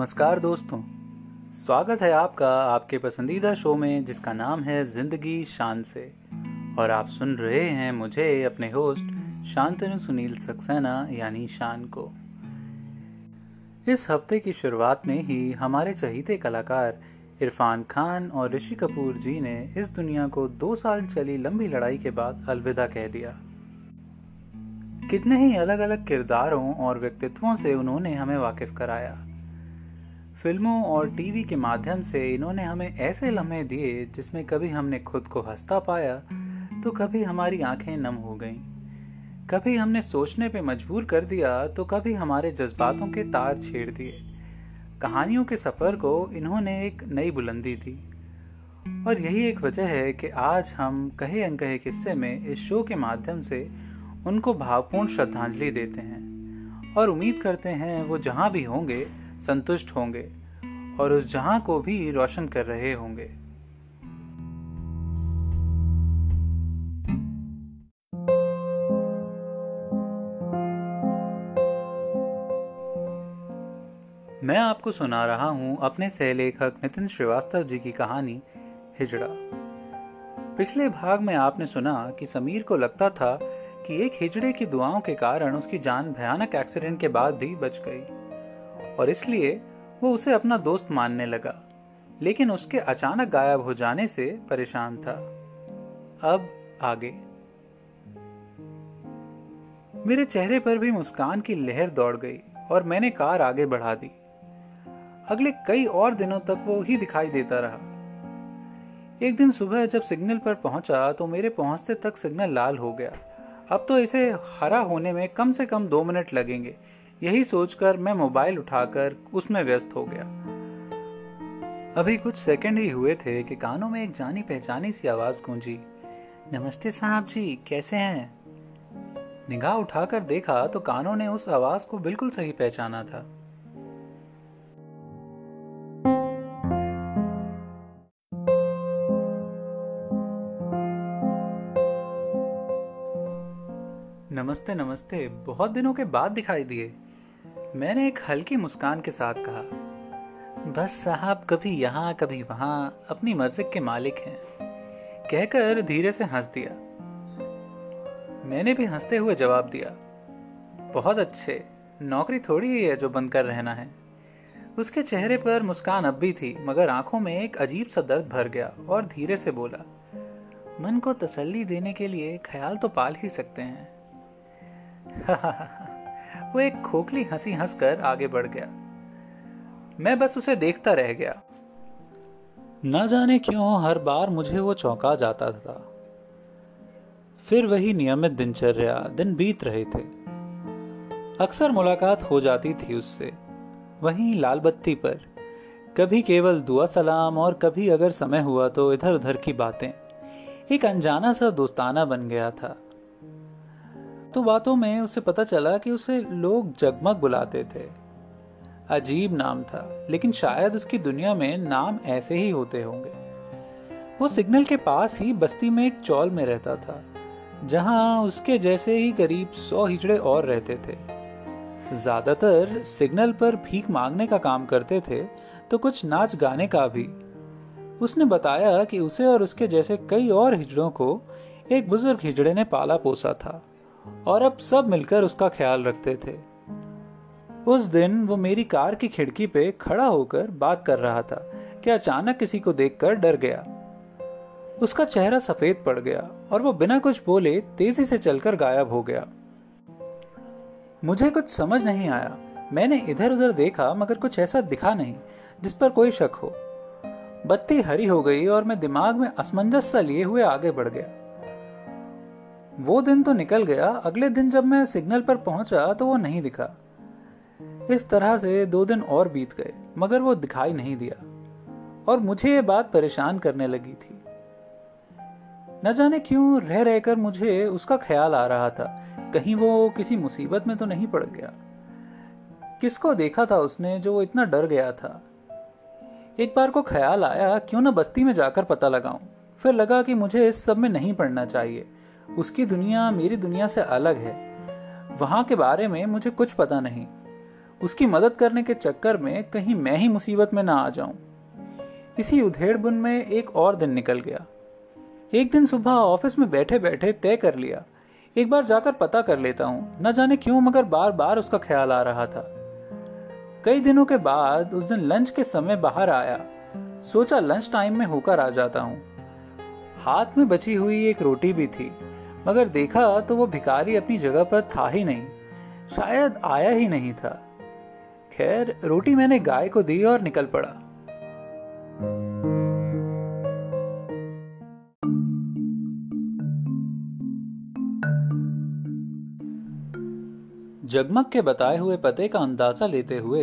नमस्कार दोस्तों। स्वागत है आपका आपके पसंदीदा शो में, जिसका नाम है ज़िंदगी शान से। और आप सुन रहे हैं मुझे अपने होस्ट शांतनु सुनील सक्सेना, यानी शान को। इस हफ़्ते की शुरुआत में ही हमारे चहीते कलाकार इरफान खान और ऋषि कपूर जी ने इस दुनिया को दो साल चली लंबी लड़ाई के बाद अलविदा कह दिया। कितने ही अलग अलग किरदारों और व्यक्तित्वों से उन्होंने हमें वाकिफ कराया। फ़िल्मों और टीवी के माध्यम से इन्होंने हमें ऐसे लम्हे दिए जिसमें कभी हमने खुद को हंसता पाया तो कभी हमारी आँखें नम हो गईं। कभी हमने सोचने पे मजबूर कर दिया तो कभी हमारे जज्बातों के तार छेड़ दिए। कहानियों के सफ़र को इन्होंने एक नई बुलंदी दी। और यही एक वजह है कि आज हम कहे अनकहे किस्से में इस शो के माध्यम से उनको भावपूर्ण श्रद्धांजलि देते हैं। और उम्मीद करते हैं वो जहाँ भी होंगे संतुष्ट होंगे और उस जहाँ को भी रोशन कर रहे होंगे। मैं आपको सुना रहा हूँ अपने सहलेखक नितिन श्रीवास्तव जी की कहानी, हिजड़ा। पिछले भाग में आपने सुना कि समीर को लगता था कि एक हिजड़े की दुआओं के कारण उसकी जान भयानक एक्सीडेंट के बाद भी बच गई। और इसलिए वो उसे अपना दोस्त मानने लगा, लेकिन उसके अचानक गायब हो जाने से परेशान था। अब आगे। मेरे चेहरे पर भी मुस्कान की लहर दौड़ गई और मैंने कार आगे बढ़ा दी। अगले कई और दिनों तक वो ही दिखाई देता रहा। एक दिन सुबह जब सिग्नल पर पहुँचा तो मेरे पहुँचते तक सिग्नल लाल हो गया। अब तो इसे हरा होने में कम से कम दो मिनट लगेंगे यही सोचकर मैं मोबाइल उठाकर उसमें व्यस्त हो गया। अभी कुछ सेकंड ही हुए थे कि कानों में एक जानी पहचानी सी आवाज़ गूंजी, नमस्ते साहब जी, कैसे हैं? निगाह उठाकर देखा तो कानों ने उस आवाज़ को बिल्कुल सही पहचाना था। नमस्ते नमस्ते, बहुत दिनों के बाद दिखाई दिए। मैंने एक हल्की मुस्कान के साथ कहा, बस साहब, कभी यहाँ, कभी वहाँ, अपनी मर्ज़ी के मालिक हैं, कहकर धीरे से हंस दिया। मैंने भी हँसते हुए जवाब दिया, बहुत अच्छे, नौकरी थोड़ी ही जो बंद कर रहना है। उसके चेहरे पर मुस्कान अब भी थी, मगर आँखों में एक अजीब सा दर्द भर गया और धीरे से बोला, मन को तसल्ली देने के लिए ख्याल तो पाल ही सकते हैं। वो एक खोखली हँसी हंसकर आगे बढ़ गया। मैं बस उसे देखता रह गया। न जाने क्यों हर बार मुझे वो चौंका जाता था। फिर वही नियमित दिनचर्या दिन बीत रहे थे। अक्सर मुलाकात हो जाती थी उससे। वहीं लाल बत्ती पर। कभी केवल दुआ सलाम और कभी अगर समय हुआ तो इधर उधर की बातें। एक अनजाना सा दोस्ताना बन गया था। तो बातों में उसे पता चला कि उसे लोग जगमग बुलाते थे। अजीब नाम था, लेकिन शायद उसकी दुनिया में नाम ऐसे ही होते होंगे। वो सिग्नल के पास ही बस्ती में एक चौल में रहता था, जहाँ उसके जैसे ही करीब सौ हिजड़े और रहते थे। ज़्यादातर सिग्नल पर भीख मांगने का काम करते थे तो कुछ नाच गाने का भी। उसने बताया कि उसे और उसके जैसे कई और हिजड़ों को एक बुज़ुर्ग हिजड़े ने पाला पोसा था। और अब सब मिलकर उसका ख्याल रखते थे। उस दिन वो मेरी कार की खिड़की पे खड़ा होकर बात कर रहा था कि अचानक किसी को देखकर डर गया। उसका चेहरा सफ़ेद पड़ गया और वो बिना कुछ बोले तेज़ी से चलकर गायब हो गया। मुझे कुछ समझ नहीं आया। मैंने इधर उधर देखा, मगर कुछ ऐसा दिखा नहीं, जिस पर कोई शक हो। बत्ती हरी हो गई और मैं दिमाग में असमंजस सा लिए हुए आगे बढ़ गया। वो दिन तो निकल गया, अगले दिन जब मैं सिग्नल पर पहुँचा तो वो नहीं दिखा। इस तरह से दो दिन और बीत गए, मगर वो दिखाई नहीं दिया। और मुझे ये बात परेशान करने लगी थी। न जाने क्यों रह रहकर मुझे उसका ख्याल आ रहा था। कहीं वो किसी मुसीबत में तो नहीं पड़ गया। किसको देखा था उसने जो वो इतना डर गया था? एक बार को ख्याल आया, क्यों ना बस्ती में जाकर पता लगाऊँ। फिर लगा कि मुझे इस सब में नहीं पड़ना चाहिए। उसकी दुनिया मेरी दुनिया से अलग है। वहाँ के बारे में मुझे कुछ पता नहीं। उसकी मदद करने के चक्कर में कहीं मैं ही मुसीबत में ना आ जाऊँ। इसी उधेड़ बुन में एक और दिन निकल गया। एक दिन सुबह ऑफ़िस में बैठे बैठे तय कर लिया। एक बार जाकर पता कर लेता हूँ, न जाने क्यों मगर बार बार उसका ख्याल आ रहा था। कई दिनों के बाद उस दिन लंच के समय बाहर आया। सोचा लंच टाइम में होकर आ जाता हूँ। हाथ में बची हुई एक रोटी भी थी। मगर देखा तो वो भिकारी अपनी जगह पर था ही नहीं, शायद आया ही नहीं था। खैर, रोटी मैंने गाय को दी और निकल पड़ा। जगमग के बताए हुए पते का अंदाज़ा लेते हुए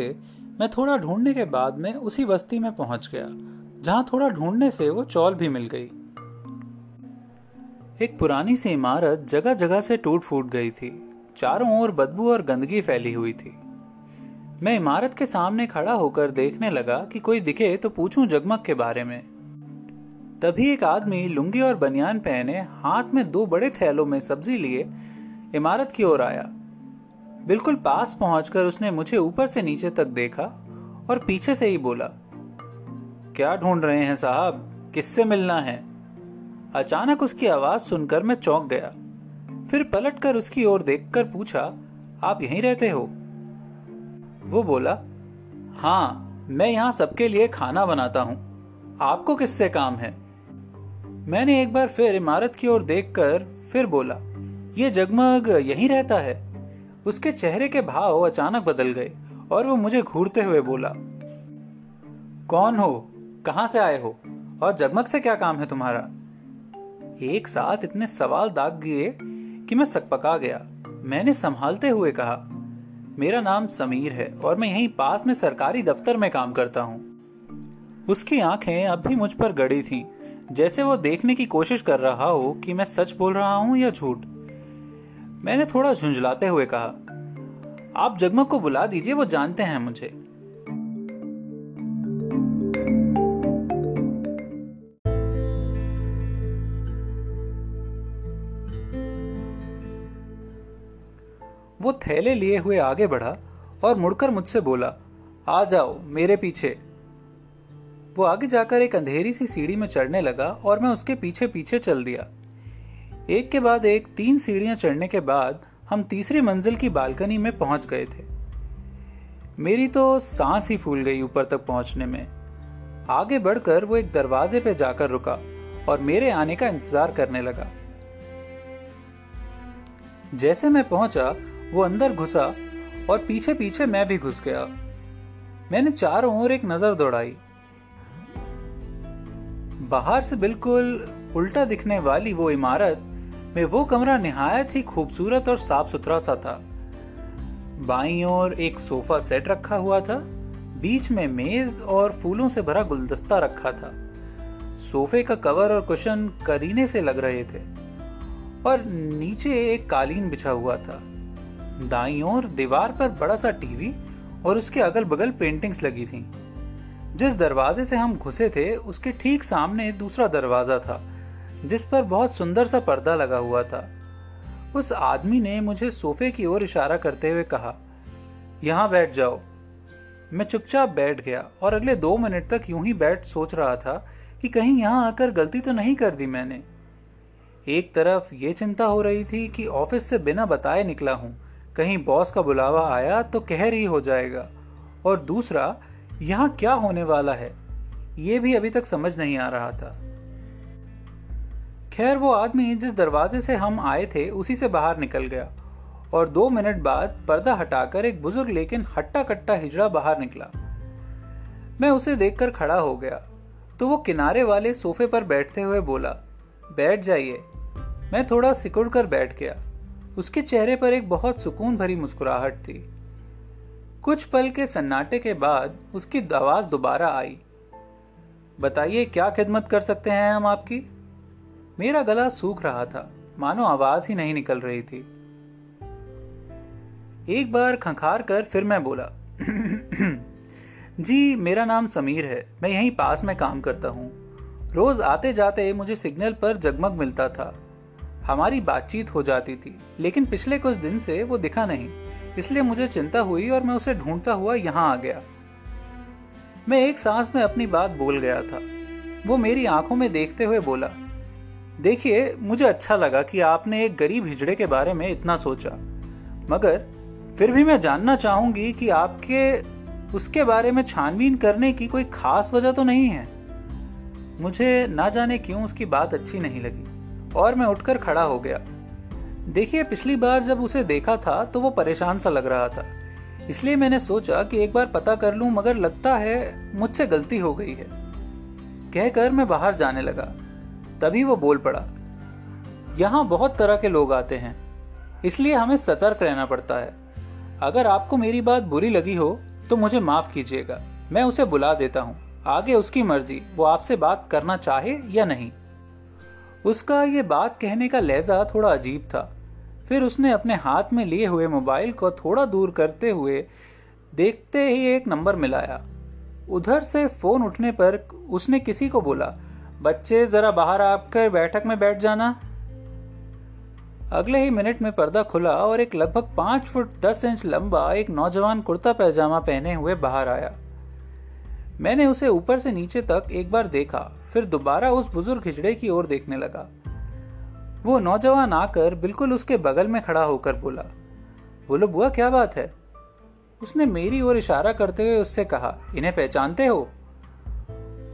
मैं थोड़ा ढूँढने के बाद में उसी बस्ती में पहुँच गया, जहाँ थोड़ा ढूँढने से वो चौल भी मिल गई। एक पुरानी सी इमारत जगह जगह से टूट फूट गई थी। चारों ओर बदबू और गंदगी फैली हुई थी। मैं इमारत के सामने खड़ा होकर देखने लगा कि कोई दिखे तो पूछूँ जगमग के बारे में। तभी एक आदमी लुंगी और बनियान पहने हाथ में दो बड़े थैलों में सब्ज़ी लिए इमारत की ओर आया। बिल्कुल पास पहुंचकर उसने मुझे ऊपर से नीचे तक देखा और पीछे से ही बोला, क्या ढूंढ रहे हैं साहब? किससे मिलना है? अचानक उसकी आवाज़ सुनकर मैं चौंक गया। फिर पलटकर उसकी ओर देखकर पूछा, आप यहीं रहते हो? वो बोला हाँ मैं यहाँ सबके लिए खाना बनाता हूँ। आपको किससे काम है? मैंने एक बार फिर इमारत की ओर देखकर फिर बोला, ये जगमग यहीं रहता है? उसके चेहरे के भाव अचानक बदल गए और वो मुझे घूरते हुए बोला, कौन हो? कहाँ से आए हो? और जगमग से क्या काम है तुम्हारा? एक साथ इतने सवाल दाग गए कि मैं सकपका गया। मैंने संभालते हुए कहा, मेरा नाम समीर है और मैं यहीं पास में सरकारी दफ्तर में काम करता हूँ। उसकी आँखें अब भी मुझ पर गड़ी थीं, जैसे वो देखने की कोशिश कर रहा हो कि मैं सच बोल रहा हूँ या झूठ। मैंने थोड़ा झुंझलाते हुए कहा, आप जगमग को बुला दीजिए, वो जानते हैं मुझे। थैले लिए हुए आगे बढ़ा और मुड़कर मुझसे बोला, आ जाओ, मेरे पीछे। वो आगे जाकर एक अंधेरी सी सीढ़ी में चढ़ने लगा और मैं उसके पीछे पीछे चल दिया। एक के बाद एक, तीन सीढ़ियाँ चढ़ने के बाद हम तीसरी मंजिल की बालकनी में पहुँच गए थे। मेरी तो सांस ही फूल गई ऊपर तक पहुँचने में। आगे बढ़कर वो एक दरवाजे पे जाकर रुका और मेरे आने का इंतज़ार करने लगा। जैसे मैं पहुँचा वो अंदर घुसा और पीछे पीछे मैं भी घुस गया। मैंने चारों ओर एक नज़र दौड़ाई। बाहर से बिल्कुल उल्टा दिखने वाली वो इमारत में वो कमरा निहायत ही खूबसूरत और साफ़ सुथरा सा था। बाई ओर एक सोफा सेट रखा हुआ था। बीच में मेज और फूलों से भरा गुलदस्ता रखा था। सोफे का कवर और कुशन करीने से लग रहे थे और नीचे एक कालीन बिछा हुआ था। दाई ओर दीवार पर बड़ा सा टीवी और उसके अगल बगल पेंटिंग्स लगी थी। जिस दरवाजे से हम घुसे थे, उसके ठीक सामने दूसरा दरवाज़ा था, जिस पर बहुत सुंदर सा पर्दा लगा हुआ था। उस आदमी ने मुझे सोफे की ओर इशारा करते हुए कहा, यहाँ बैठ जाओ। मैं चुपचाप बैठ गया और अगले दो मिनट तक यूँ ही बैठ सोच रहा था कि कहीं यहाँ आकर गलती तो नहीं कर दी मैंने। एक तरफ़ ये चिंता हो रही थी कि ऑफ़िस से बिना बताए निकला हूँ कहीं बॉस का बुलावा आया तो कहर ही हो जाएगा। और दूसरा, यहाँ क्या होने वाला है? ये भी अभी तक समझ नहीं आ रहा था। खैर, वो आदमी जिस दरवाजे से हम आए थे, उसी से बाहर निकल गया। और दो मिनट बाद पर्दा हटाकर एक बुज़ुर्ग लेकिन हट्टा कट्टा हिजड़ा बाहर निकला। मैं उसे देखकर खड़ा हो गया। तो वो किनारे वाले सोफे पर बैठते हुए बोला, बैठ जाइए। मैं थोड़ा सिकुड़ कर बैठ गया। उसके चेहरे पर एक बहुत सुकून भरी मुस्कुराहट थी। कुछ पल के सन्नाटे के बाद उसकी आवाज़ दोबारा आई। बताइए, क्या खिदमत कर सकते हैं हम आपकी? मेरा गला सूख रहा था। मानो आवाज़ ही नहीं निकल रही थी। एक बार खंखार कर फिर मैं बोला, जी, मेरा नाम समीर है। मैं यहीं पास में काम करता हूँ। रोज आते जाते मुझे सिग्नल पर जगमग मिलता था। हमारी बातचीत हो जाती थी, लेकिन पिछले कुछ दिन से वो दिखा नहीं, इसलिए मुझे चिंता हुई और मैं उसे ढूंढता हुआ यहाँ आ गया। मैं एक सांस में अपनी बात बोल गया था। वो मेरी आँखों में देखते हुए बोला, देखिए, मुझे अच्छा लगा कि आपने एक गरीब हिजड़े के बारे में इतना सोचा, मगर फिर भी मैं जानना चाहूँगी कि आपके, उसके बारे में छानबीन करने की कोई खास वजह तो नहीं है। मुझे ना जाने क्यों उसकी बात अच्छी नहीं लगी। और मैं उठकर खड़ा हो गया। देखिए, पिछली बार जब उसे देखा था तो वो परेशान सा लग रहा था। इसलिए मैंने सोचा कि एक बार पता कर लूँ, मगर लगता है मुझसे गलती हो गई है। कहकर मैं बाहर जाने लगा। तभी वो बोल पड़ा, यहाँ बहुत तरह के लोग आते हैं, इसलिए हमें सतर्क रहना पड़ता है। अगर आपको मेरी बात बुरी लगी हो तो मुझे माफ़ कीजिएगा, मैं उसे बुला देता हूँ। आगे उसकी मर्ज़ी, वो आपसे बात करना चाहे या नहीं। उसका ये बात कहने का लहजा थोड़ा अजीब था। फिर उसने अपने हाथ में लिए हुए मोबाइल को थोड़ा दूर करते हुए देखते ही एक नंबर मिलाया। उधर से फ़ोन उठने पर उसने किसी को बोला, बच्चे, जरा बाहर आकर बैठक में बैठ जाना। अगले ही मिनट में पर्दा खुला और एक लगभग पाँच फुट दस इंच लंबा एक नौजवान कुर्ता पैजामा पहने हुए बाहर आया। मैंने उसे ऊपर से नीचे तक एक बार देखा, फिर दोबारा उस बुज़ुर्ग हिजड़े की ओर देखने लगा। वो नौजवान आकर बिल्कुल उसके बगल में खड़ा होकर बोला, बोलो बुआ, क्या बात है? उसने मेरी ओर इशारा करते हुए उससे कहा, इन्हें पहचानते हो?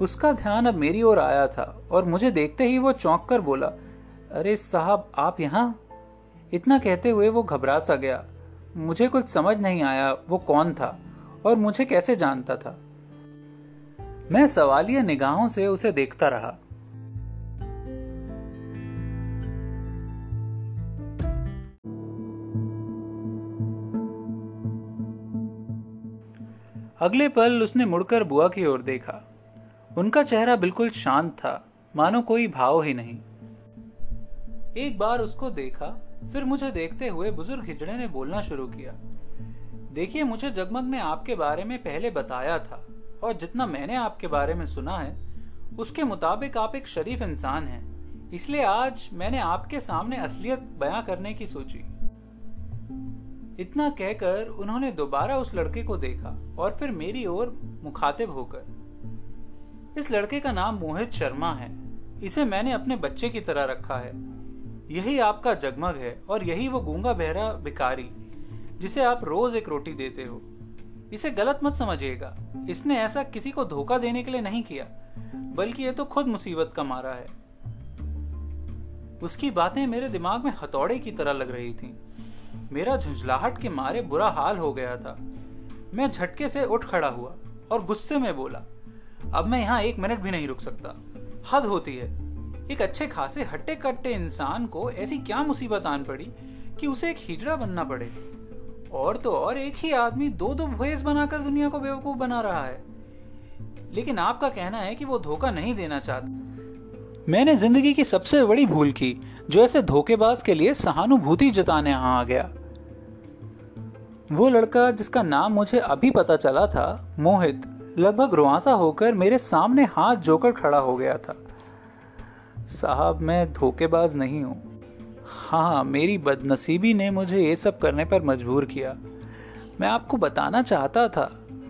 उसका ध्यान अब मेरी ओर आया था और मुझे देखते ही वो चौंक कर बोला, अरे साहब, आप यहाँ? इतना कहते हुए वो घबरा सा गया। मुझे कुछ समझ नहीं आया वो कौन था और मुझे कैसे जानता था। मैं सवालिया निगाहों से उसे देखता रहा। अगले पल उसने मुड़कर बुआ की ओर देखा। उनका चेहरा बिल्कुल शांत था, मानो कोई भाव ही नहीं। एक बार उसको देखा, फिर मुझे देखते हुए बुज़ुर्ग हिजड़े ने बोलना शुरू किया। देखिए, मुझे जगमग ने आपके बारे में पहले बताया था। और जितना मैंने आपके बारे में सुना है, उसके मुताबिक आप एक शरीफ इंसान हैं। इसलिए आज मैंने आपके सामने असलियत बयां करने की सोची। इतना कहकर उन्होंने दोबारा उस लड़के को देखा और फिर मेरी ओर मुखातिब होकर, इस लड़के का नाम मोहित शर्मा है। इसे मैंने अपने बच्चे की तरह रखा है। यही आपका जगमग है और यही वो गूँगा बहरा भिकारी जिसे आप रोज एक रोटी देते हो। इसे गलत मत समझिएगा। इसने ऐसा किसी को धोखा देने के लिए नहीं किया, बल्कि ये तो खुद मुसीबत का मारा है। उसकी बातें मेरे दिमाग में हथौड़े की तरह लग रही थी। मेरा झुंझलाहट के मारे बुरा हाल हो गया था। मैं झटके से उठ खड़ा हुआ और गुस्से में बोला, अब मैं यहाँ एक मिनट भी नहीं रुक सकता। हद होती है। एक अच्छे खासे हट्टे कट्टे इंसान को ऐसी क्या मुसीबत आन पड़ी कि उसे एक हिजड़ा बनना पड़े? और तो और एक ही आदमी दो दो भेस बनाकर दुनिया को बेवकूफ़ बना रहा है। लेकिन आपका कहना है कि वो धोखा नहीं देना चाहता। मैंने ज़िंदगी की सबसे बड़ी भूल की, जो ऐसे धोखेबाज के लिए सहानुभूति जताने यहाँ आ गया। वो लड़का जिसका नाम मुझे अभी पता चला था, मोहित, लगभग रुआसा होकर मेरे सामने हाथ जोकर खड़ा हो गया था। साहब, मैं धोखेबाज नहीं हूँ। हाँ मेरी बदनसीबी ने मुझे ये सब करने पर मजबूर किया। मैं आपको बताना चाहता था,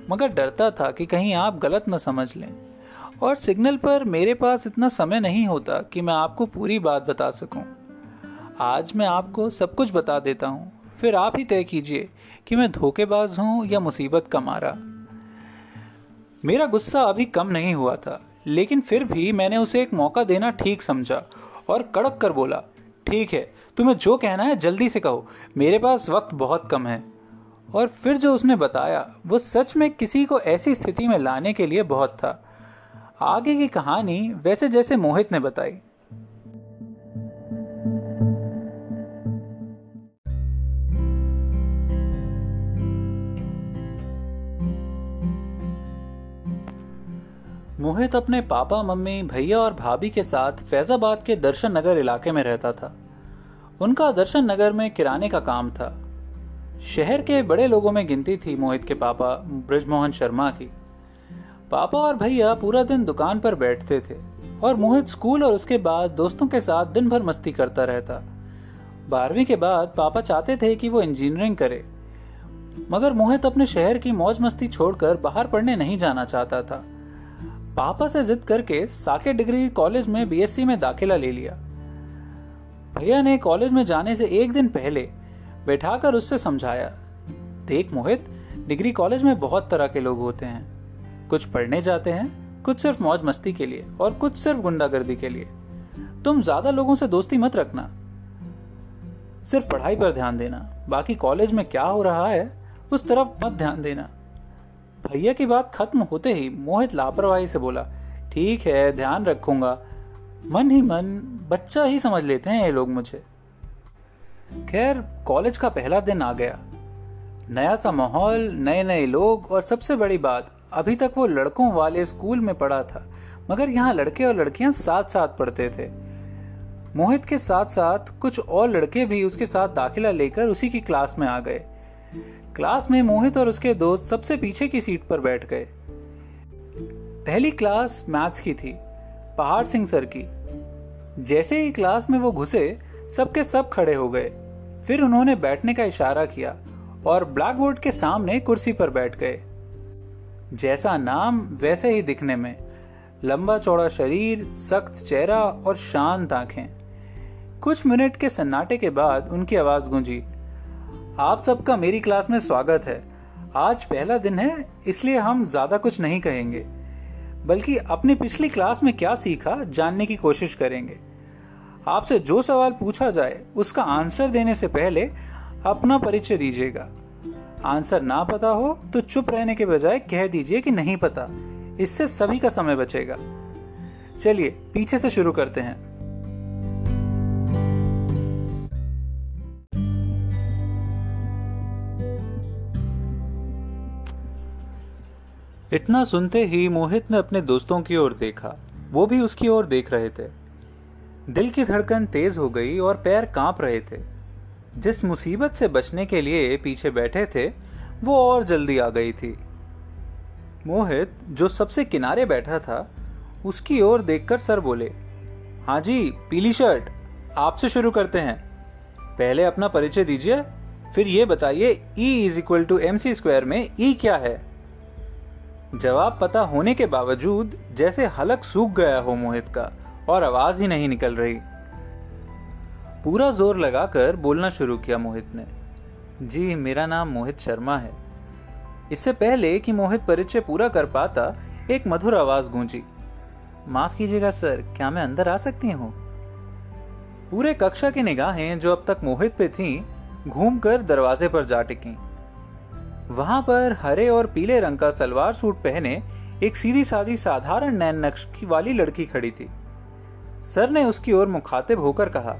मगर डरता था कि कहीं आप गलत न समझ लें। और सिग्नल पर मेरे पास इतना समय नहीं होता कि मैं आपको पूरी बात बता सकूँ। आज मैं आपको सब कुछ बता देता हूँ। फिर आप ही तय कीजिए कि मैं धोखेबाज हूँ या मुसीबत का मारा। मेरा गुस्सा अभी कम नहीं हुआ था, लेकिन फिर भी मैंने उसे एक मौका देना ठीक समझा और कड़क कर बोला, ठीक है तुम्हें जो कहना है जल्दी से कहो। मेरे पास वक्त बहुत कम है। और फिर जो उसने बताया, वो सच में किसी को ऐसी स्थिति में लाने के लिए बहुत था। आगे की कहानी वैसे जैसे मोहित ने बताई। मोहित अपने पापा, मम्मी, भैया और भाभी के साथ फैजाबाद के दर्शन नगर इलाके में रहता था। उनका दर्शन नगर में किराने का काम था। शहर के बड़े लोगों में गिनती थी मोहित के पापा ब्रजमोहन शर्मा की। पापा और भैया पूरा दिन दुकान पर बैठते थे और मोहित स्कूल और उसके बाद दोस्तों के साथ दिन भर मस्ती करता रहता। बारहवीं के बाद पापा चाहते थे कि वो इंजीनियरिंग करे, मगर मोहित अपने शहर की मौज मस्ती छोड़कर बाहर पढ़ने नहीं जाना चाहता था। पापा से जिद करके साके डिग्री कॉलेज में बीएससी में दाखिला ले लिया। भैया ने कॉलेज में जाने से एक दिन पहले बैठाकर उससे समझाया, देख मोहित, डिग्री कॉलेज में बहुत तरह के लोग होते हैं। कुछ पढ़ने जाते हैं, कुछ सिर्फ़ मौज मस्ती के लिए और कुछ सिर्फ़ गुंडागर्दी के लिए। तुम ज़्यादा लोगों से दोस्ती मत रखना। सिर्फ़ पढ़ाई पर ध्यान देना, बाकी कॉलेज में क्या हो रहा है, उस तरफ़ मत ध्यान देना। भैया की बात खत्म होते ही मोहित लापरवाही से बोला, ठीक है, ध्यान रखूँगा। मन ही मन, बच्चा ही समझ लेते हैं ये लोग मुझे। खैर, कॉलेज का पहला दिन आ गया। नया सा माहौल नए नए लोग और सबसे बड़ी बात, अभी तक वो लड़कों वाले स्कूल में पढ़ा था, मगर यहाँ लड़के और लड़कियाँ साथ साथ पढ़ते थे। मोहित के साथ साथ कुछ और लड़के भी उसके साथ दाखिला लेकर उसी की क्लास में आ गए। क्लास में मोहित और उसके दोस्त सबसे पीछे की सीट पर बैठ गए। पहली क्लास मैथ्स की थी। पहाड़ सिंह सर की। जैसे ही क्लास में वो घुसे, सबके सब खड़े हो गए। फिर उन्होंने बैठने का इशारा किया और ब्लैक बोर्ड के सामने कुर्सी पर बैठ गए। जैसा नाम, वैसे ही दिखने में। लंबा चौड़ा शरीर, सख्त चेहरा और शांत आँखें। कुछ मिनट के सन्नाटे के बाद उनकी आवाज़ गूंजी, आप सबका मेरी क्लास में स्वागत है। आज पहला दिन है, इसलिए हम ज़्यादा कुछ नहीं कहेंगे। बल्कि अपनी पिछली क्लास में क्या सीखा, जानने की कोशिश करेंगे। आपसे जो सवाल पूछा जाए, उसका आंसर देने से पहले अपना परिचय दीजिएगा। आंसर ना पता हो तो चुप रहने के बजाय कह दीजिए कि नहीं पता। इससे सभी का समय बचेगा। चलिए, पीछे से शुरू करते हैं। इतना सुनते ही मोहित ने अपने दोस्तों की ओर देखा। वो भी उसकी ओर देख रहे थे। दिल की धड़कन तेज हो गई और पैर काँप रहे थे। जिस मुसीबत से बचने के लिए पीछे बैठे थे, वो और जल्दी आ गई थी। मोहित, जो सबसे किनारे बैठा था, उसकी ओर देखकर सर बोले हाँ जी, पीली शर्ट, आपसे शुरू करते हैं। पहले अपना परिचय दीजिए, फिर ये बताइए E is equal to M C square में E क्या है? जवाब पता होने के बावजूद जैसे हलक सूख गया हो मोहित का और आवाज़ ही नहीं निकल रही। पूरा ज़ोर लगाकर बोलना शुरू किया मोहित ने। जी मेरा नाम मोहित शर्मा है। इससे पहले कि मोहित परिचय पूरा कर पाता एक मधुर आवाज़ गूंजी। माफ़ कीजिएगा सर क्या मैं अंदर आ सकती हूँ? पूरे कक्षा की निगाहें जो अब तक मोहित पे थीं, घूमकर दरवाजे पर जा टिकी। वहाँ पर हरे और पीले रंग का सलवार सूट पहने एक सीधी सादी साधारण नैन नक्श की वाली लड़की खड़ी थी। सर ने उसकी ओर मुखातिब होकर कहा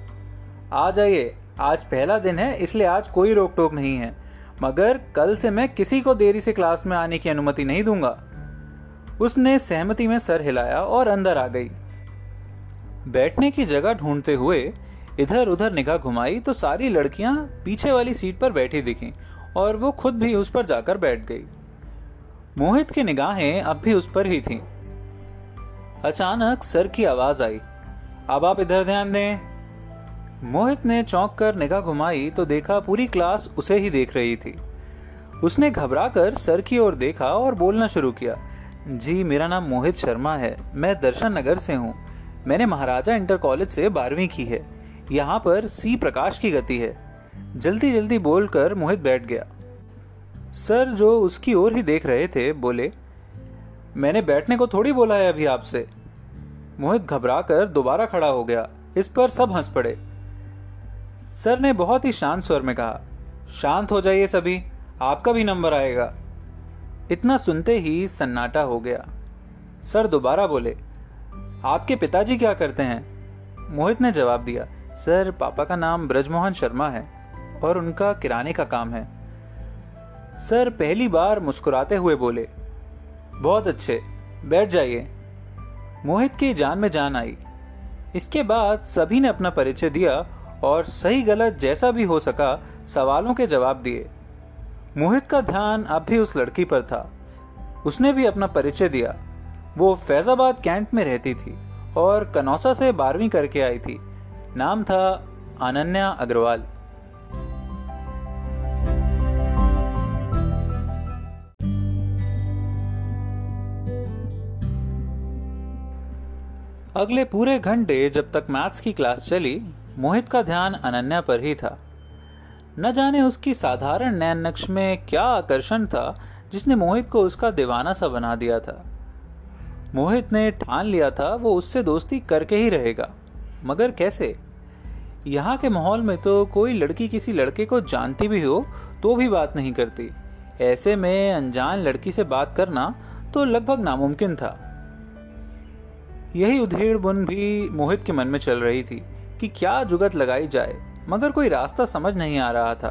आ जाइए आज पहला दिन है, इसलिए आज कोई रोक टोक नहीं है, मगर कल से मैं किसी को देरी से क्लास में आने की अनुमति नहीं दूँगा। उसने सहमति में सर हिलाया और अंदर आ गई। बैठने की जगह ढूंढते हुए इधर उधर निगाह घुमाई तो सारी लड़कियाँ पीछे वाली सीट पर बैठी दिखी और वो खुद भी उस पर जाकर बैठ गई। मोहित की निगाहें अब भी उस पर ही थीं। अचानक सर की आवाज़ आई, अब आप इधर ध्यान दें। मोहित ने चौंक कर निगाह घुमाई तो देखा पूरी क्लास उसे ही देख रही थी। उसने घबराकर सर की ओर देखा और बोलना शुरू किया, जी, मेरा नाम मोहित शर्मा है। मैं दर्शन नगर से हूँ। मैंने महाराजा इंटर कॉलेज से बारहवीं की है। यहाँ पर सी प्रकाश की गति है। जल्दी जल्दी बोलकर मोहित बैठ गया। सर, जो उसकी ओर ही देख रहे थे, बोले, मैंने बैठने को थोड़ी बोला है अभी आपसे। मोहित घबराकर दोबारा खड़ा हो गया। इस पर सब हंस पड़े। सर ने बहुत ही शांत स्वर में कहा, शांत हो जाइए सभी, आपका भी नंबर आएगा। इतना सुनते ही सन्नाटा हो गया। सर दोबारा बोले, आपके पिताजी क्या करते हैं? मोहित ने जवाब दिया, सर, पापा का नाम ब्रजमोहन शर्मा है। और उनका किराने का काम है। सर पहली बार मुस्कुराते हुए बोले, बहुत अच्छे, बैठ जाइए। मोहित की जान में जान आई। इसके बाद सभी ने अपना परिचय दिया और सही गलत जैसा भी हो सका सवालों के जवाब दिए। मोहित का ध्यान अब भी उस लड़की पर था। उसने भी अपना परिचय दिया। वो फैजाबाद कैंट में रहती थी और कनौसा से बारहवीं करके आई थी। नाम था अनन्या अग्रवाल। अगले पूरे घंटे जब तक मैथ्स की क्लास चली, मोहित का ध्यान अनन्या पर ही था। न जाने उसकी साधारण नैन नक्श में क्या आकर्षण था, जिसने मोहित को उसका दीवाना सा बना दिया था। मोहित ने ठान लिया था, वो उससे दोस्ती करके ही रहेगा। मगर कैसे? यहाँ के माहौल में तो कोई लड़की किसी लड़के को जानती भी हो तो भी बात नहीं करती। ऐसे में अनजान लड़की से बात करना तो लगभग नामुमकिन था। यही उधेड़ बुन भी मोहित के मन में चल रही थी कि क्या जुगत लगाई जाए, मगर कोई रास्ता समझ नहीं आ रहा था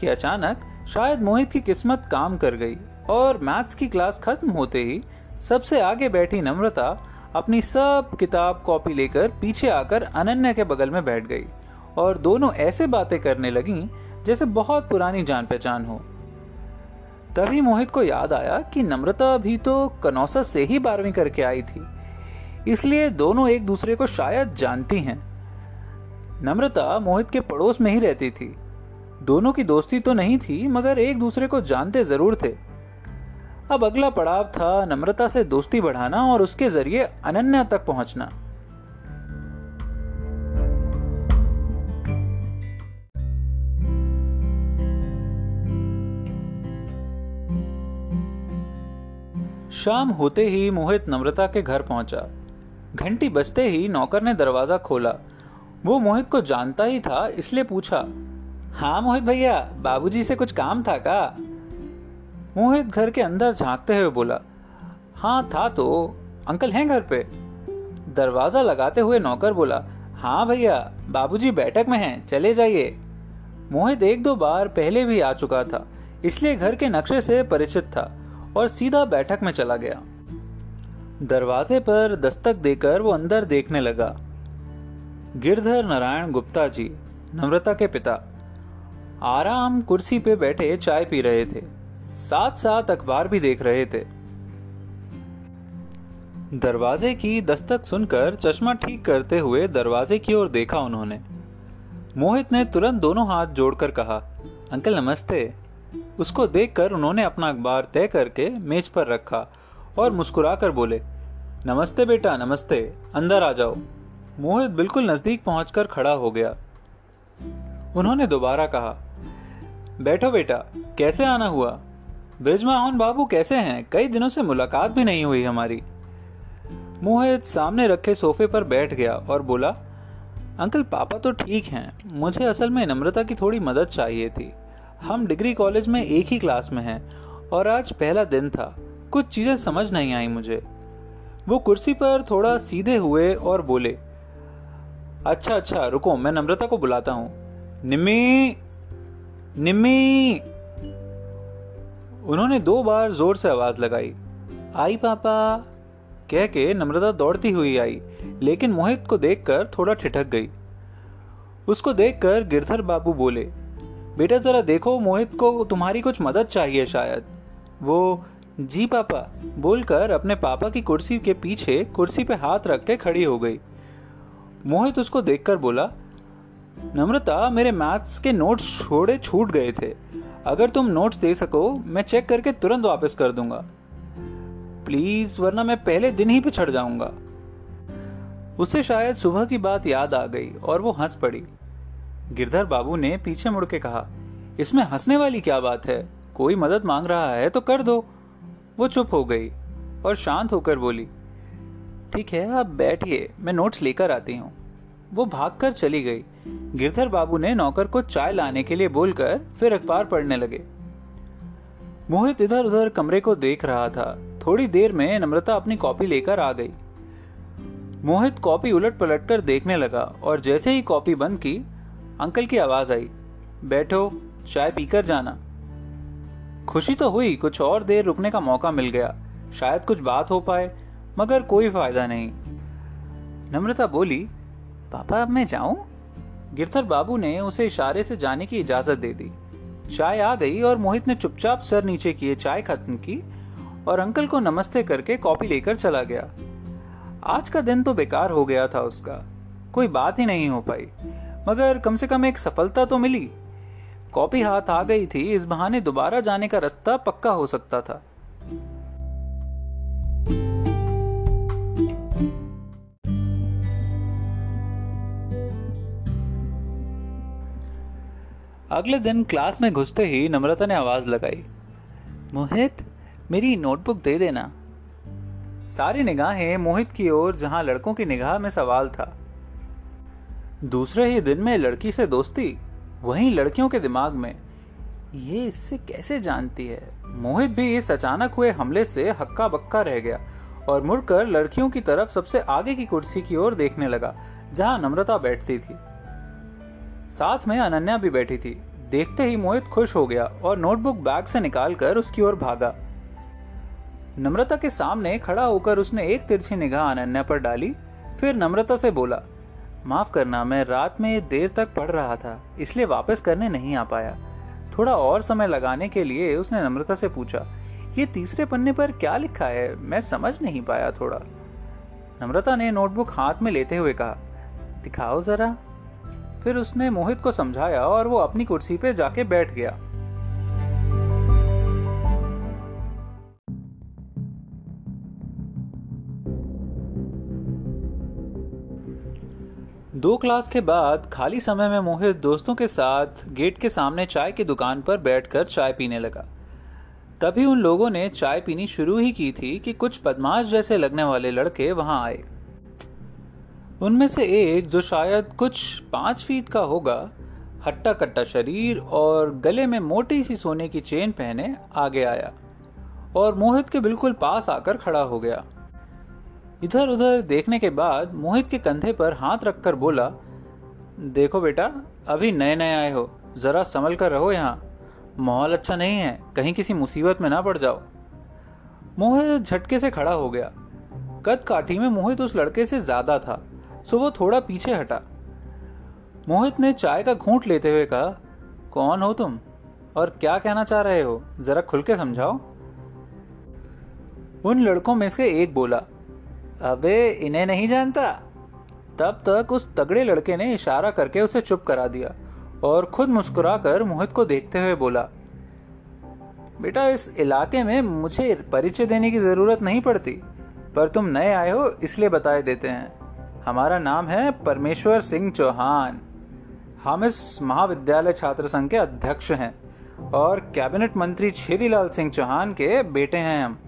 कि अचानक शायद मोहित की किस्मत काम कर गई और मैथ्स की क्लास खत्म होते ही सबसे आगे बैठी नम्रता अपनी सब किताब कॉपी लेकर पीछे आकर अनन्या के बगल में बैठ गई और दोनों ऐसे बातें करने लगी जैसे बहुत पुरानी जान पहचान हो। तभी मोहित को याद आया कि नम्रता भी तो कनौसा से ही बारहवीं करके आई थी। इसलिए दोनों एक दूसरे को शायद जानती हैं। नम्रता मोहित के पड़ोस में ही रहती थी। दोनों की दोस्ती तो नहीं थी, मगर एक दूसरे को जानते ज़रूर थे। अब अगला पड़ाव था नम्रता से दोस्ती बढ़ाना और उसके ज़रिए अनन्या तक पहुँचना। शाम होते ही मोहित नम्रता के घर पहुँचा। घंटी बजते ही नौकर ने दरवाज़ा खोला। वो मोहित को जानता ही था, इसलिए पूछा हाँ मोहित भैया, बाबूजी से कुछ काम था का? मोहित घर के अंदर झांकते हुए बोला हाँ था तो अंकल हैं घर पे? दरवाज़ा लगाते हुए नौकर बोला हाँ भैया, बाबूजी बैठक में हैं, चले जाइए। मोहित एक दो बार पहले भी आ चुका था, इसलिए घर के नक्शे से परिचित था और सीधा बैठक में चला गया। दरवाजे पर दस्तक देकर वो अंदर देखने लगा। गिरधर नारायण गुप्ता जी, नम्रता के पिता, आराम कुर्सी पे बैठे चाय पी रहे थे साथ साथ अखबार भी देख रहे थे। दरवाजे की दस्तक सुनकर चश्मा ठीक करते हुए दरवाजे की ओर देखा उन्होंने। मोहित ने तुरंत दोनों हाथ जोड़कर कहा, अंकल, नमस्ते। उसको देखकर उन्होंने अपना अखबार तय करके मेज पर रखा। और मुस्कुराकर बोले, नमस्ते बेटा, नमस्ते। अंदर आ जाओ। मोहित बिल्कुल नज़दीक पहुंचकर खड़ा हो गया। उन्होंने दोबारा कहा, बैठो बेटा, कैसे आना हुआ? ब्रिजमोहन बाबू कैसे हैं? कई दिनों से मुलाकात भी नहीं हुई हमारी। मोहित सामने रखे सोफे पर बैठ गया और बोला, अंकल, पापा तो ठीक हैं। मुझे असल में नम्रता की थोड़ी मदद चाहिए थी। हम डिग्री कॉलेज में एक ही क्लास में हैं और आज पहला दिन था। कुछ चीज़ें समझ नहीं आई मुझे। वो कुर्सी पर थोड़ा सीधे हुए और बोले अच्छा अच्छा रुको, मैं नम्रता को बुलाता हूँ। निम्मी निम्मी। उन्होंने दो बार ज़ोर से आवाज़ लगाई। आई पापा, कह के नम्रता दौड़ती हुई आई, लेकिन मोहित को देखकर थोड़ा ठिठक गई। उसको देखकर गिरधर बाबू बोले, बेटा, जरा देखो, मोहित को तुम्हारी कुछ मदद चाहिए शायद। वो जी पापा, बोलकर अपने पापा की कुर्सी के पीछे कुर्सी पे हाथ रख के खड़ी हो गई। मोहित उसको देखकर बोला, नम्रता, मेरे मैथ्स के नोट्स छोड़े छूट गए थे। अगर तुम नोट्स दे सको, मैं चेक करके तुरंत वापस कर दूँगा। प्लीज़, वरना मैं पहले दिन ही पिछड़ जाऊँगा। उसे शायद सुबह की बात याद आ गई और वो हंस पड़ी। गिरधर बाबू ने पीछे मुड़ के कहा, इसमें हंसने वाली क्या बात है? कोई मदद मांग रहा है तो कर दो। वो चुप हो गई और शांत होकर बोली, ठीक है, आप बैठिए, मैं नोट्स लेकर आती हूँ. वो भागकर चली गई। गिरधर बाबू ने नौकर को चाय लाने के लिए बोलकर फिर अखबार पढ़ने लगे। मोहित इधर उधर कमरे को देख रहा था। थोड़ी देर में नम्रता अपनी कॉपी लेकर आ गई। मोहित कॉपी उलट पलट कर देखने लगा और जैसे ही कॉपी बंद की, अंकल की आवाज़ आई, बैठो, चाय पीकर जाना। खुशी तो हुई, कुछ और देर रुकने का मौका मिल गया। शायद कुछ बात हो पाए, मगर कोई फ़ायदा नहीं। नम्रता बोली, पापा, अब मैं जाऊँ? गिरधर बाबू ने उसे इशारे से जाने की इजाज़त दे दी। चाय आ गई और मोहित ने चुपचाप सर नीचे किए चाय खत्म की और अंकल को नमस्ते करके कॉपी लेकर चला गया। आज का दिन तो बेकार हो गया था उसका, कोई बात ही नहीं हो पाई, मगर कम से कम एक सफलता तो मिली। कॉपी हाथ आ गई थी, इस बहाने दोबारा जाने का रास्ता पक्का हो सकता था। अगले दिन क्लास में घुसते ही नम्रता ने आवाज़ लगाई, मोहित, मेरी नोटबुक दे देना। सारी निगाहें मोहित की ओर, जहाँ लड़कों की निगाह में सवाल था। दूसरे ही दिन में लड़की से दोस्ती वहीं लड़कियों के दिमाग में, ये इससे कैसे जानती है? मोहित भी इस अचानक हुए हमले से हक्का बक्का रह गया और मुड़कर लड़कियों की तरफ़ सबसे आगे की कुर्सी की ओर देखने लगा, जहाँ नम्रता बैठती थी। साथ में अनन्या भी बैठी थी। देखते ही मोहित खुश हो गया और नोटबुक बैग से निकालकर उसकी ओर भागा। नम्रता के सामने खड़ा होकर उसने एक तिरछी निगाह अनन्या पर डाली, फिर नम्रता से बोला माफ़ करना, मैं रात में देर तक पढ़ रहा था, इसलिए वापस करने नहीं आ पाया। थोड़ा और समय लगाने के लिए उसने नम्रता से पूछा, ये तीसरे पन्ने पर क्या लिखा है? मैं समझ नहीं पाया थोड़ा। नम्रता ने नोटबुक हाथ में लेते हुए कहा, दिखाओ जरा। फिर उसने मोहित को समझाया और वो अपनी कुर्सी पे जाके बैठ गया। दो क्लास के बाद खाली समय में मोहित दोस्तों के साथ गेट के सामने चाय की दुकान पर बैठकर चाय पीने लगा। तभी उन लोगों ने चाय पीनी शुरू ही की थी कि कुछ बदमाश जैसे लगने वाले लड़के वहाँ आए। उनमें से एक, जो शायद कुछ पाँच फीट का होगा हट्टा कट्टा शरीर और गले में मोटी सी सोने की चेन पहने आगे आया और मोहित के बिल्कुल पास आकर खड़ा हो गया। इधर उधर देखने के बाद मोहित के कंधे पर हाथ रखकर बोला, देखो बेटा, अभी नए नए आए हो। जरा संभल कर रहो यहाँ। माहौल अच्छा नहीं है। कहीं किसी मुसीबत में ना पड़ जाओ। मोहित झटके से खड़ा हो गया। कद काठी में मोहित उस लड़के से ज़्यादा था, सो वो थोड़ा पीछे हटा। मोहित ने चाय का घूंट लेते हुए कहा, कौन हो तुम? और क्या कहना चाह रहे हो? जरा खुल के समझाओ। उन लड़कों में से एक बोला अबे, इन्हें नहीं जानता। तब तक उस तगड़े लड़के ने इशारा करके उसे चुप करा दिया और खुद मुस्कुराकर मोहित को देखते हुए बोला, बेटा, इस इलाके में मुझे परिचय देने की ज़रूरत नहीं पड़ती, पर तुम नए आए हो, इसलिए बताए देते हैं। हमारा नाम है परमेश्वर सिंह चौहान। हम इस महाविद्यालय छात्र संघ के अध्यक्ष हैं और कैबिनेट मंत्री छेदीलाल सिंह चौहान के बेटे हैं हम।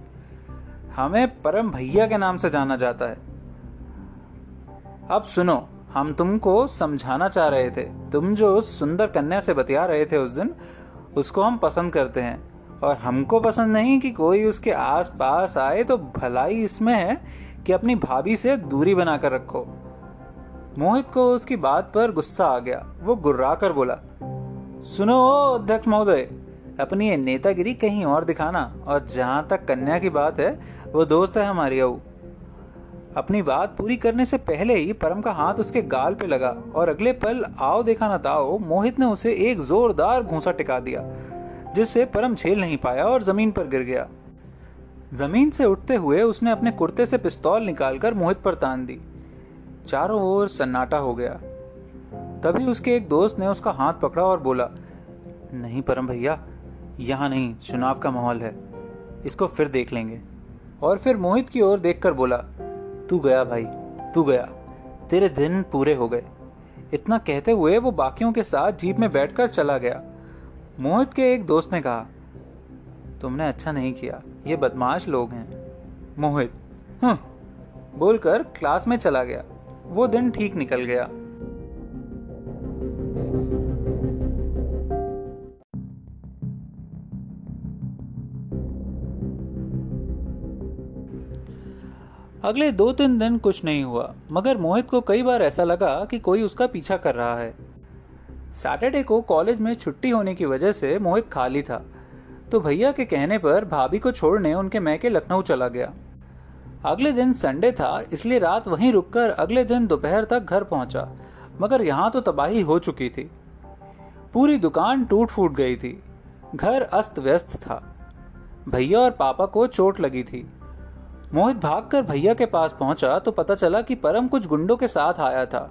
हमें परम भैया के नाम से जाना जाता है। अब सुनो, हम तुमको समझाना चाह रहे थे। तुम जो सुंदर कन्या से बतिया रहे थे उस दिन, उसको हम पसंद करते हैं। और हमको पसंद नहीं कि कोई उसके आस पास आए तो भलाई इसमें है कि अपनी भाभी से दूरी बनाकर रखो। मोहित को उसकी बात पर गुस्सा आ गया। वो गुर्रा कर बोला, सुनो, अध्यक्ष महोदय अपनी नेतागिरी कहीं और दिखाना। और जहाँ तक कन्या की बात है, वो दोस्त है हमारी अऊ। अपनी बात पूरी करने से पहले ही परम का हाथ उसके गाल पे लगा और अगले पल आओ देखा ना ताओ, मोहित ने उसे एक जोरदार घूसा टिका दिया, जिससे परम झेल नहीं पाया और ज़मीन पर गिर गया। ज़मीन से उठते हुए उसने अपने कुर्ते से पिस्तौल निकालकर मोहित पर तान दी। चारों ओर सन्नाटा हो गया। तभी उसके एक दोस्त ने उसका हाथ पकड़ा और बोला, नहीं परम भैया यहाँ नहीं, चुनाव का माहौल है। इसको फिर देख लेंगे। और फिर मोहित की ओर देखकर बोला, तू गया भाई, तू गया। तेरे दिन पूरे हो गए। इतना कहते हुए वो बाकियों के साथ जीप में बैठकर चला गया। मोहित के एक दोस्त ने कहा, तुमने अच्छा नहीं किया। ये बदमाश लोग हैं। मोहित हम्म बोलकर क्लास में चला गया। वो दिन ठीक निकल गया। अगले दो तीन दिन कुछ नहीं हुआ, मगर मोहित को कई बार ऐसा लगा कि कोई उसका पीछा कर रहा है। सैटरडे को कॉलेज में छुट्टी होने की वजह से मोहित खाली था तो भैया के कहने पर भाभी को छोड़ने उनके मैके लखनऊ चला गया। अगले दिन संडे था, इसलिए रात वहीं रुककर अगले दिन दोपहर तक घर पहुँचा, मगर यहाँ तो तबाही हो चुकी थी। पूरी दुकान टूट फूट गई थी, घर अस्त व्यस्त था। भैया और पापा को चोट लगी थी। मोहित भागकर भैया के पास पहुँचा तो पता चला कि परम कुछ गुंडों के साथ आया था।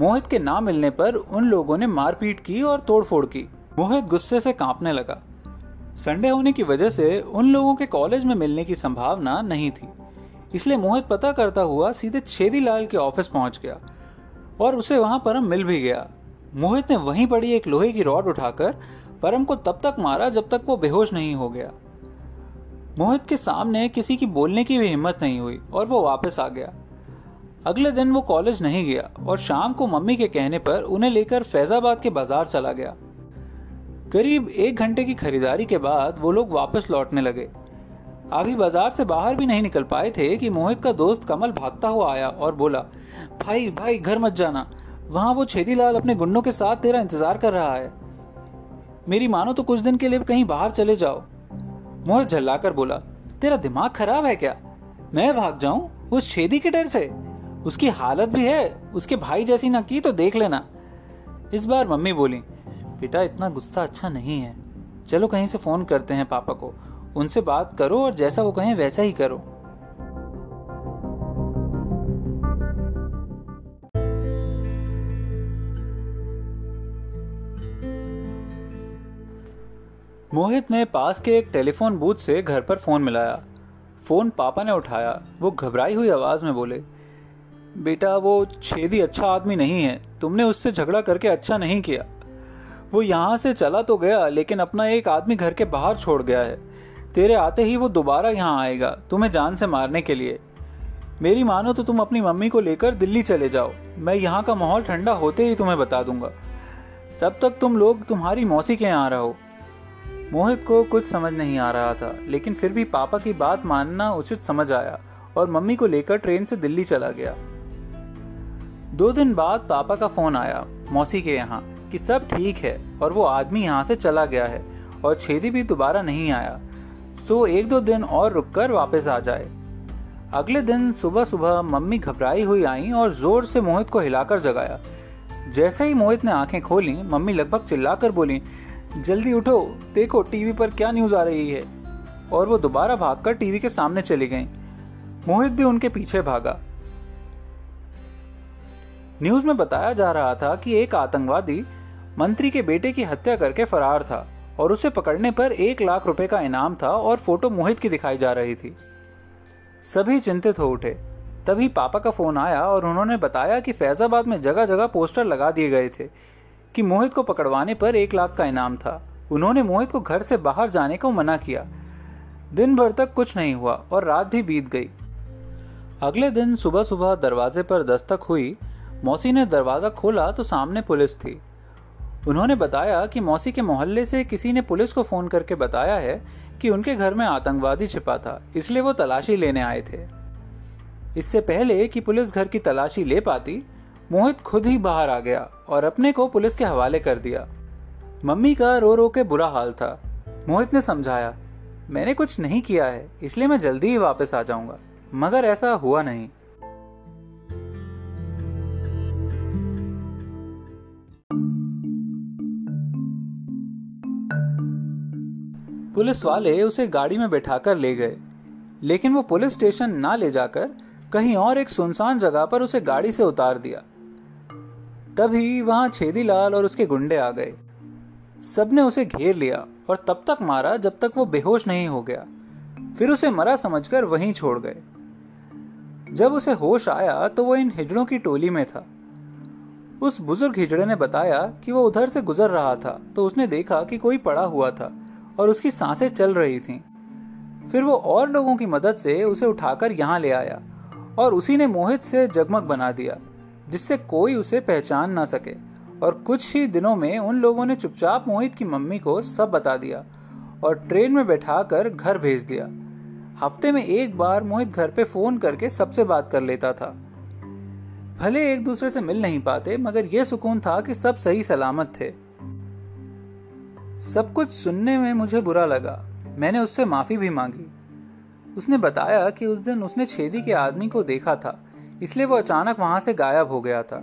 मोहित के ना मिलने पर उन लोगों ने मारपीट की और तोड़फोड़ की। मोहित गुस्से से कांपने लगा। संडे होने की वजह से उन लोगों के कॉलेज में मिलने की संभावना नहीं थी। इसलिए मोहित पता करता हुआ सीधे छेदी लाल के ऑफ़िस पहुँच गया और उसे वहाँ परम मिल भी गया। मोहित ने वहीं पड़ी एक लोहे की रॉड उठाकर परम को तब तक मारा जब तक वो बेहोश नहीं हो गया। मोहित के सामने किसी की बोलने की भी हिम्मत नहीं हुई और वो वापस आ गया। अगले दिन वो कॉलेज नहीं गया और शाम को मम्मी के कहने पर उन्हें लेकर फैजाबाद के बाज़ार चला गया। करीब एक घंटे की खरीदारी के बाद वो लोग वापस लौटने लगे। अभी बाज़ार से बाहर भी नहीं निकल पाए थे कि मोहित का दोस्त कमल भागता हुआ आया और बोला, भाई भाई, घर मत जाना। वहाँ वो छेदीलाल अपने गुंडों के साथ तेरा इंतज़ार कर रहा है। मेरी मानो तो कुछ दिन के लिए कहीं बाहर चले जाओ। मोहित झल्लाकर बोला, तेरा दिमाग खराब है क्या? मैं भाग जाऊँ उस छेदी के डर से? उसकी हालत भी है, उसके भाई जैसी ना की तो देख लेना। इस बार मम्मी बोली, बेटा, इतना गुस्सा अच्छा नहीं है। चलो कहीं से फ़ोन करते हैं पापा को। उनसे बात करो और जैसा वो कहें वैसा ही करो। मोहित ने पास के एक टेलीफोन बूथ से घर पर फ़ोन मिलाया। फ़ोन पापा ने उठाया। वो घबराई हुई आवाज़ में बोले, बेटा, वो छेदी अच्छा आदमी नहीं है। तुमने उससे झगड़ा करके अच्छा नहीं किया। वो यहाँ से चला तो गया, लेकिन अपना एक आदमी घर के बाहर छोड़ गया है। तेरे आते ही वो दोबारा यहाँ आएगा, तुम्हें जान से मारने के लिए। मेरी मानो तो तुम अपनी मम्मी को लेकर दिल्ली चले जाओ। मैं यहाँ का माहौल ठंडा होते ही तुम्हें बता दूँगा। तब तक तुम लोग तुम्हारी मौसी के यहाँ रहो। मोहित को कुछ समझ नहीं आ रहा था, लेकिन फिर भी पापा की बात मानना उचित समझ आया और मम्मी को लेकर ट्रेन से दिल्ली चला गया। दो दिन बाद पापा का फ़ोन आया, मौसी के यहाँ, कि सब ठीक है और वो आदमी यहाँ से चला गया है और छेदी भी दोबारा नहीं आया। सो एक दो दिन और रुककर वापस आ जाए। अगले दिन सुबह सुबह मम्मी घबराई हुई आई और ज़ोर से मोहित को हिलाकर जगाया। जैसे ही मोहित ने आँखें खोली, मम्मी लगभग चिल्लाकर बोली जल्दी उठो, देखो, टीवी पर क्या न्यूज़ आ रही है। और वो दोबारा भागकर टीवी के सामने चली गई मोहित भी उनके पीछे भागा। न्यूज़ में बताया जा रहा था कि एक आतंकवादी मंत्री के बेटे की हत्या करके फरार था और उसे पकड़ने पर एक लाख रुपए का इनाम था और फ़ोटो मोहित की दिखाई जा रही थी। सभी चिंतित हो उठे। तभी पापा का फ़ोन आया और उन्होंने बताया कि फैजाबाद में जगह जगह पोस्टर लगा दिए गए थे। कि मोहित को पकड़वाने पर एक लाख का इनाम था। उन्होंने मोहित को घर से बाहर जाने को मना किया। दिन भर तक कुछ नहीं हुआ और रात भी बीत गई। अगले दिन सुबह सुबह दरवाजे पर दस्तक हुई। मौसी ने दरवाज़ा खोला तो सामने पुलिस थी। उन्होंने बताया कि मौसी के मोहल्ले से किसी ने पुलिस को फ़ोन करके बताया है कि उनके घर में आतंकवादी छिपा था, इसलिए वो तलाशी लेने आए थे। इससे पहले कि पुलिस घर की तलाशी ले पाती मोहित खुद ही बाहर आ गया और अपने को पुलिस के हवाले कर दिया। मम्मी का रो रो के बुरा हाल था। मोहित ने समझाया, मैंने कुछ नहीं किया है, इसलिए मैं जल्दी ही वापस आ जाऊँगा। मगर ऐसा हुआ नहीं। पुलिस वाले उसे गाड़ी में बैठाकर ले गए, लेकिन वो पुलिस स्टेशन ना ले जाकर कहीं और एक सुनसान जगह पर उसे गाड़ी से उतार दिया। तभी वहाँ छेदीलाल और उसके गुंडे आ गए। सबने उसे घेर लिया और तब तक मारा जब तक वो बेहोश नहीं हो गया। फिर उसे मरा समझकर वहीं छोड़ गए। जब उसे होश आया तो वो इन हिजड़ों की टोली में था। उस बुज़ुर्ग हिजड़े ने बताया कि वो उधर से गुजर रहा था तो उसने देखा कि कोई पड़ा हुआ था और उसकी साँसें चल रही थीं। फिर वो और लोगों की मदद से उसे उठाकर यहाँ ले आया और उसी ने मोहित से जगमग बना दिया। जिससे कोई उसे पहचान ना सके। और कुछ ही दिनों में उन लोगों ने चुपचाप मोहित की मम्मी को सब बता दिया और ट्रेन में बैठाकर घर भेज दिया। हफ़्ते में एक बार मोहित घर पे फ़ोन करके सबसे बात कर लेता था। भले एक दूसरे से मिल नहीं पाते, मगर यह सुकून था कि सब सही सलामत थे। सब कुछ सुनने में मुझे बुरा लगा। मैंने उससे माफ़ी भी मांगी। उसने बताया कि उस दिन उसने छेदी के आदमी को देखा था। इसलिए वो अचानक वहाँ से गायब हो गया था।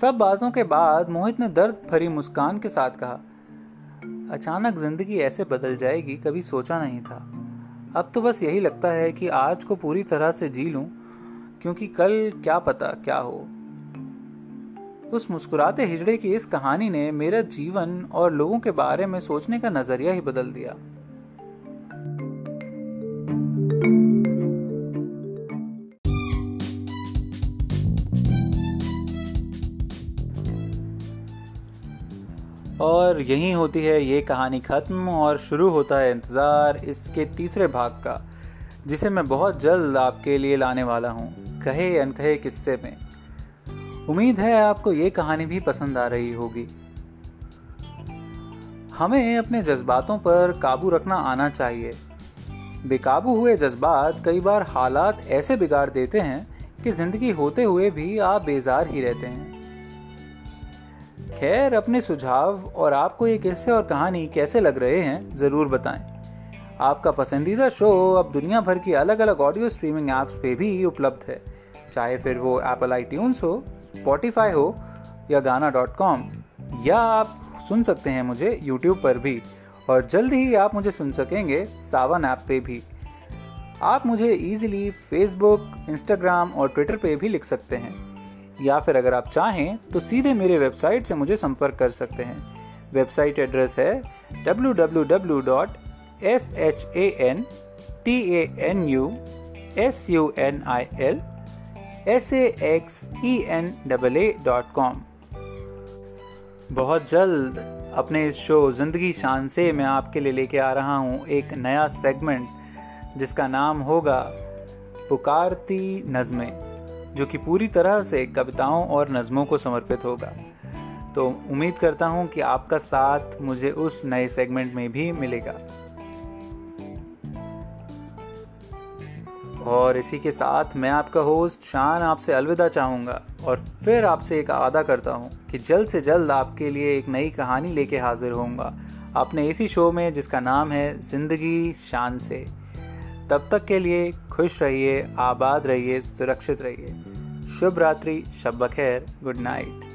सब बातों के बाद मोहित ने दर्द भरी मुस्कान के साथ कहा, अचानक ज़िंदगी ऐसे बदल जाएगी, कभी सोचा नहीं था। अब तो बस यही लगता है कि आज को पूरी तरह से जी लूँ, क्योंकि कल क्या पता क्या हो। उस मुस्कुराते हिजड़े की इस कहानी ने मेरा जीवन और लोगों के बारे में सोचने का नज़रिया ही बदल दिया। और यहीं होती है ये कहानी ख़त्म और शुरू होता है इंतज़ार इसके तीसरे भाग का, जिसे मैं बहुत जल्द आपके लिए लाने वाला हूँ, कहे अनकहे किस्से में। उम्मीद है आपको ये कहानी भी पसंद आ रही होगी। हमें अपने जज्बातों पर काबू रखना आना चाहिए। बेकाबू हुए जज्बात कई बार हालात ऐसे बिगाड़ देते हैं कि ज़िंदगी होते हुए भी आप बेजार ही रहते हैं। खैर, अपने सुझाव और आपको ये किस्से और कहानी कैसे लग रहे हैं, ज़रूर बताएँ। आपका पसंदीदा शो अब दुनिया भर की अलग अलग ऑडियो स्ट्रीमिंग ऐप्स पे भी उपलब्ध है। चाहे फिर वो एप्पल आई हो स्पॉटिफाई हो, या गाना डॉट कॉम या आप सुन सकते हैं मुझे यूट्यूब पर भी, और जल्द ही आप मुझे सुन सकेंगे सावन ऐप पे भी। आप मुझे ईजिली फेसबुक इंस्टाग्राम और ट्विटर पे भी लिख सकते हैं। या फिर अगर आप चाहें तो सीधे मेरे वेबसाइट से मुझे संपर्क कर सकते हैं। वेबसाइट एड्रेस है W dot S H A N T A N U S U N I L S X E N double A dot com बहुत जल्द अपने इस शो ज़िंदगी शान से मैं आपके लिए लेके आ रहा हूँ एक नया सेगमेंट जिसका नाम होगा पुकारती नज़में। जो कि पूरी तरह से कविताओं और नज़मों को समर्पित होगा। तो उम्मीद करता हूँ कि आपका साथ मुझे उस नए सेगमेंट में भी मिलेगा। और इसी के साथ मैं आपका होस्ट शान आपसे अलविदा चाहूँगा और फिर आपसे एक आदा करता हूँ कि जल्द से जल्द आपके लिए एक नई कहानी लेके हाजिर होऊँगा। अपने इसी शो में जिसका नाम है ज़िंदगी शान से। तब तक के लिए खुश रहिए, आबाद रहिए, सुरक्षित रहिए। शुभ रात्रि, शब खैर गुड नाइट।